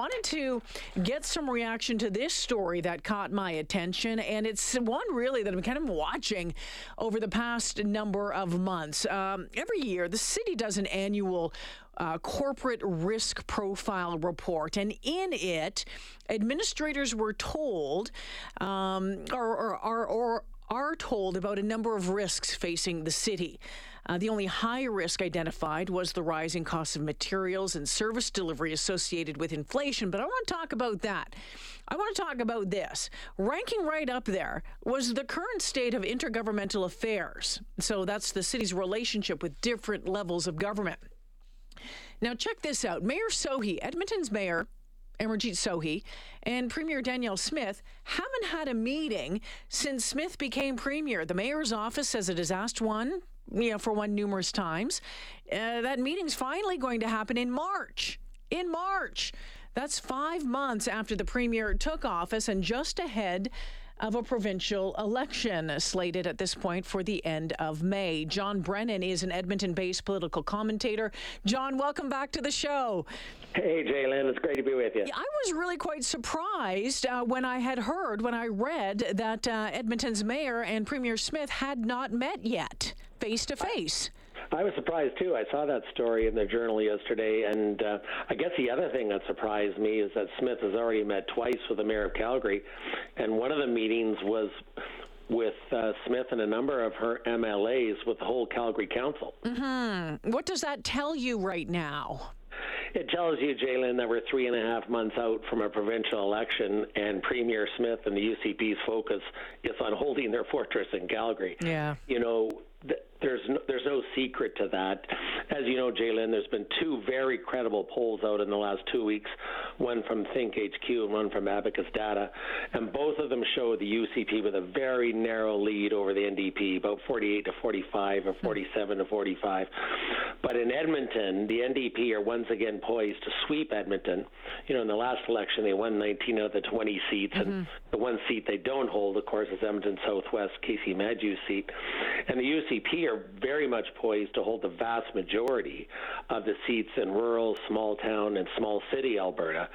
wanted to get some reaction to this story that caught my attention, and it's one really that I'm kind of watching over the past number of months. Um, every year, the city does an annual uh, corporate risk profile report, and in it, administrators were told, um, or, or, or, or are told about a number of risks facing the city. Uh, the only high risk identified was the rising cost of materials and service delivery associated with inflation. But I want to talk about that. I want to talk about this. Ranking right up there was the current state of intergovernmental affairs. So that's the city's relationship with different levels of government. Now, check this out. Mayor Sohi, Edmonton's mayor, Amarjeet Sohi, and Premier Danielle Smith haven't had a meeting since Smith became premier. The mayor's office says it has asked one, you know, for one numerous times. Uh, that meeting's finally going to happen in March. In March. That's five months after the premier took office and just ahead of a provincial election slated at this point for the end of May. John Brennan is an Edmonton based political commentator. John, welcome back to the show. Hey, Jalen, it's great to be with you. I was really quite surprised uh, when I had heard, when I read that uh, Edmonton's mayor and Premier Smith had not met yet face to face. I was surprised too. I saw that story in the journal yesterday, and uh, I guess the other thing that surprised me is that Smith has already met twice with the mayor of Calgary, and one of the meetings was with uh, Smith and a number of her MLAs with the whole Calgary Council. Mm-hmm. What does that tell you right now? It tells you, Jalen, that we're three and a half months out from a provincial election, and Premier Smith and the UCP's focus is on holding their fortress in Calgary. Yeah. You know, there's no, there's no secret to that. As you know, Jalen, there's been two very credible polls out in the last two weeks, one from Think HQ and one from Abacus Data, and both of them show the UCP with a very narrow lead over the NDP, about 48 to 45 or 47 to 45. But in Edmonton, the NDP are once again poised to sweep Edmonton. You know, in the last election, they won 19 out of the 20 seats, mm-hmm. and the one seat they don't hold, of course, is Edmonton Southwest, Kaycee Madu's seat. And the UCP are very much poised to hold the vast majority of the seats in rural, small town, and small city Alberta.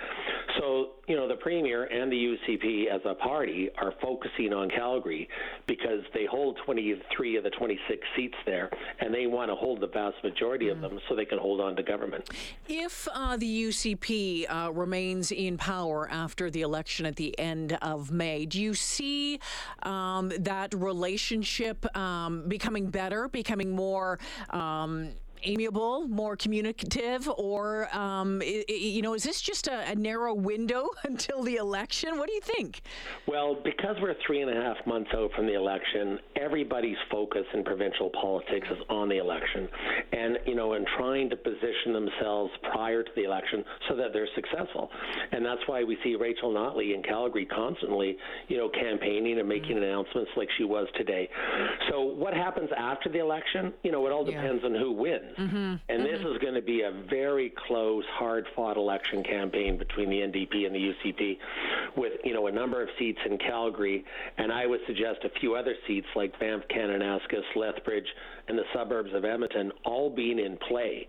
So, you know, the Premier and the UCP as a party are focusing on Calgary because they hold 23 of the 26 seats there, and they want to hold the vast majority mm. of them so they can hold on to government. If uh, the UCP uh, remains in power after the election at the end of May, do you see um, that relationship um, becoming better, becoming more? Um, amiable, more communicative, or um, you know, is this just a, a, narrow window until the election? What do you think? Well, because we're three and a half months out from the election, everybody's focus in provincial politics is on the election, and you know, and trying to position themselves prior to the election so that they're successful, and that's why we see Rachel Notley in Calgary constantly, you know, campaigning and making mm-hmm. announcements like she was today. So, what happens after the election? You know, it all depends yeah. on who wins. Mm-hmm. And mm-hmm. this is going to be a very close, hard-fought election campaign between the NDP and the UCP, with you know a number of seats in Calgary, and I would suggest a few other seats like Banff, Kananaskis, Lethbridge, and the suburbs of Edmonton all being in play.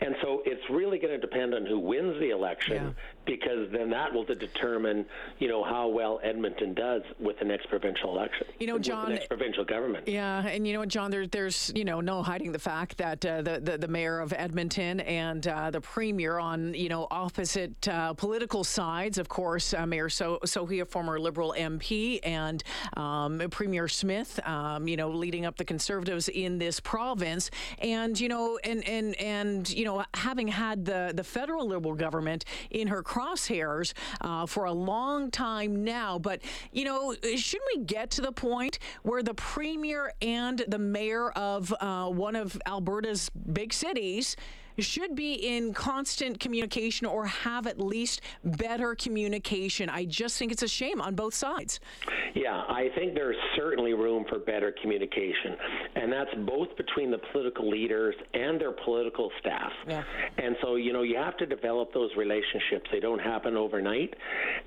And so it's really going to depend on who wins the election yeah. because then that will determine, you know, how well Edmonton does with the next provincial election. You know, John, next provincial government. Yeah, and you know John, there, there's you know no hiding the fact that uh, the, the, the mayor of Edmonton and uh, the premier on you know opposite uh, political sides. Of course, uh, Mayor so- Sohi, a former Liberal MP, and um, Premier Smith, um, you know, leading up the Conservatives in this province, and you know, and and and you know, having had the the federal Liberal government in her crosshairs uh, for a long time now, but you know, shouldn't we get to the point where the premier and the mayor of uh, one of Alberta's big cities should be in constant communication or have at least better communication. I just think it's a shame on both sides. Yeah, I think there's certainly room for better communication, and that's both between the political leaders and their political staff. Yeah. And so, you know, you have to develop those relationships. They don't happen overnight.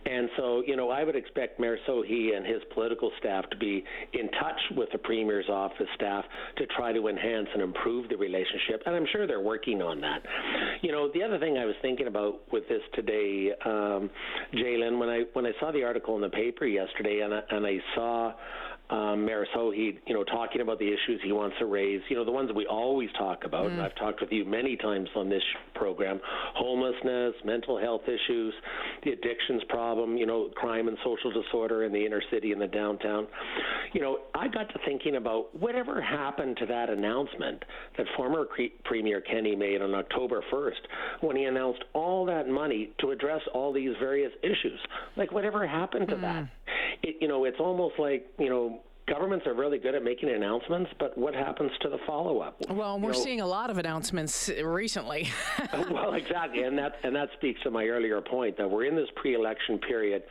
And so, you know, I would expect Mayor Sohi and his political staff to be in touch with the Premier's office staff to try to enhance and improve the relationship. And I'm sure they're working on that. You know, the other thing I was thinking about with this today, um, Jalen, when I when I saw the article in the paper yesterday, and I, and I saw um, Mayor Sohi, you know, talking about the issues he wants to raise, you know, the ones that we always talk about, mm. and I've talked with you many times on this program, homelessness, mental health issues, the addictions problem, you know, crime and social disorder in the inner city and the downtown. You know, I got to thinking about whatever happened to that announcement that former Premier Kenney made on October 1st when he announced all that money to address all these various issues. Like, whatever happened to mm. that? It, you know, it's almost like, you know, governments are really good at making announcements, but what happens to the follow up? Well, we're know, seeing a lot of announcements recently. well, exactly, and that and that speaks to my earlier point that we're in this pre-election period,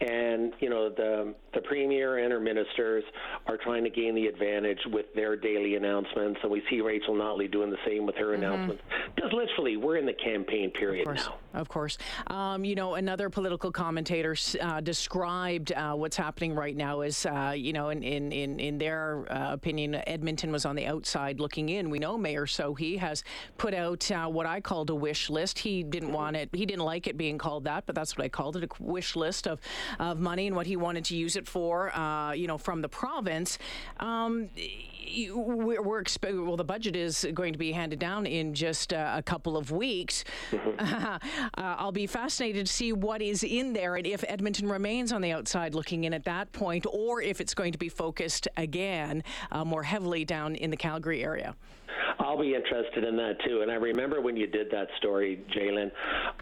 and you know the the premier and her ministers are trying to gain the advantage with their daily announcements, and we see Rachel Notley doing the same with her mm-hmm. announcements. Because literally, we're in the campaign period of course, now. Of course, um, you know, another political commentator uh, described uh, what's happening right now as uh, you know, in in in, in their uh, opinion, Edmonton was on the outside looking in. We know Mayor Sohi has put out uh, what I called a wish list. He didn't want it. He didn't like it being called that, but that's what I called it: a wish list of of money and what he wanted to use it for. Uh, you know, from the province. Um, we're, we're exp- well, the budget is going to be handed down in just uh, a couple of weeks. uh, I'll be fascinated to see what is in there and if Edmonton remains on the outside looking in at that point, or if it's going to be focused again uh, more heavily down in the Calgary area. I'll be interested in that too. And I remember when you did that story, Jalen,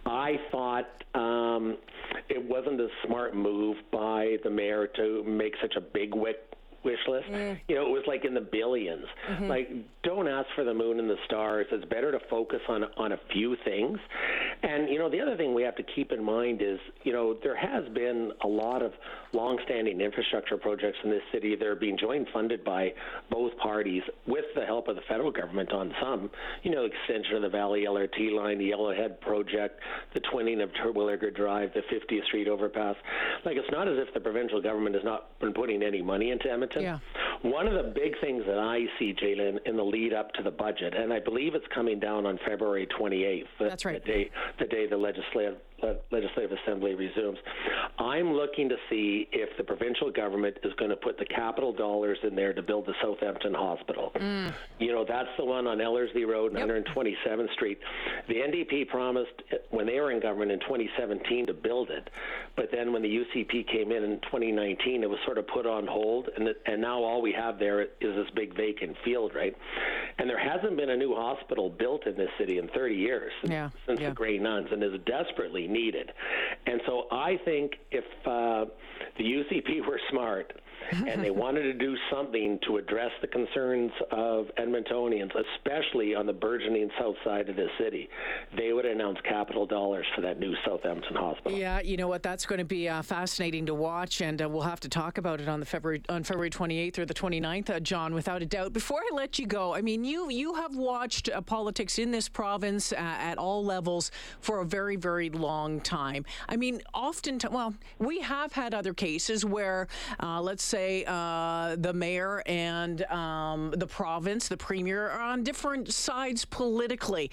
I thought um, it wasn't a smart move by the mayor to make such a big wick wish list. Mm. You know, it was like in the 1000000000s mm-hmm. Like, don't ask for the moon and the stars. It's better to focus on on a few things. And you know, the other thing we have to keep in mind is, you know, there has been a lot of long-standing infrastructure projects in this city that are being joint funded by both parties with the help of the federal government on some. You know, extension of the Valley LRT line, the Yellowhead project, the twinning of Terwillegar Drive, the 50th Street overpass. Like, it's not as if the provincial government has not been putting any money into Edmonton. Yeah. One of the big things that I see, Jalen, in the lead up to the budget, and I believe it's coming down on February 28th. The, That's right. The day, the day the legislative legislative assembly resumes. I'm looking to see if the provincial government is going to put the capital dollars in there to build the Southampton Hospital. Mm. You know, that's the one on Ellerslie Road and yep. 127th Street. The NDP promised when they were in government in 2017 to build it, but then when the UCP came in in 2019, it was sort of put on hold, and it, and now all we have there is this big vacant field, right? And there hasn't been a new hospital built in this city in 30 years yeah. since yeah. the Grey Nuns, and is desperately needed. And so I think if uh, the UCP were smart, and they wanted to do something to address the concerns of Edmontonians, especially on the burgeoning south side of the city, they would announce capital dollars for that new Southampton hospital. Yeah, you know what? That's going to be uh, fascinating to watch, and uh, we'll have to talk about it on the February on February 28th or the 29th, uh, John, without a doubt. Before I let you go, I mean, you you have watched uh, politics in this province uh, at all levels for a very very long time. I mean, often, well, we have had other cases where, uh, let's say uh, the mayor and um, the province, the premier, are on different sides politically.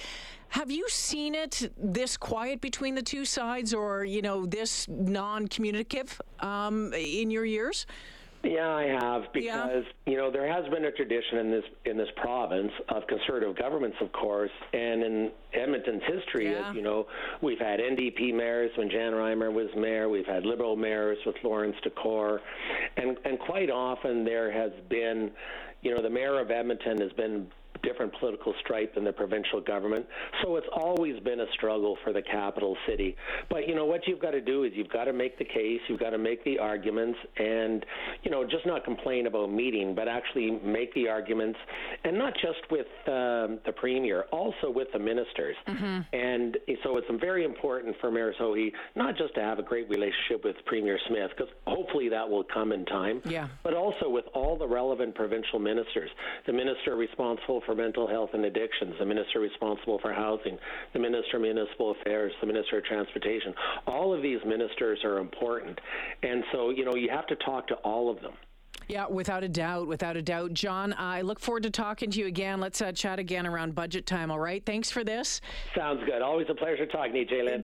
Have you seen it this quiet between the two sides, or you know, this non-communicative um, in your years? Yeah, I have because yeah. you know there has been a tradition in this in this province of conservative governments, of course, and in Edmonton's history, yeah. you know, we've had NDP mayors when Jan Reimer was mayor, we've had Liberal mayors with Laurence Decore, and and quite often there has been, you know, the mayor of Edmonton has been different political stripe than the provincial government. So it's always been a struggle for the capital city. But you know what you've got to do is you've got to make the case, you've got to make the arguments, and you know just not complain about meeting, but actually make the arguments, and not just with um, the premier, also with the ministers. Mm-hmm. And so it's very important for Mayor Sohi not just to have a great relationship with Premier Smith, because hopefully that will come in time. Yeah. But also with all the relevant provincial ministers, the minister responsible for for mental health and addictions, the minister responsible for housing, the minister of municipal affairs, the minister of transportation. All of these ministers are important. And so, you know, you have to talk to all of them. Yeah, without a doubt, without a doubt. John, I look forward to talking to you again. Let's uh, chat again around budget time, all right? Thanks for this. Sounds good. Always a pleasure talking to you, Jalen.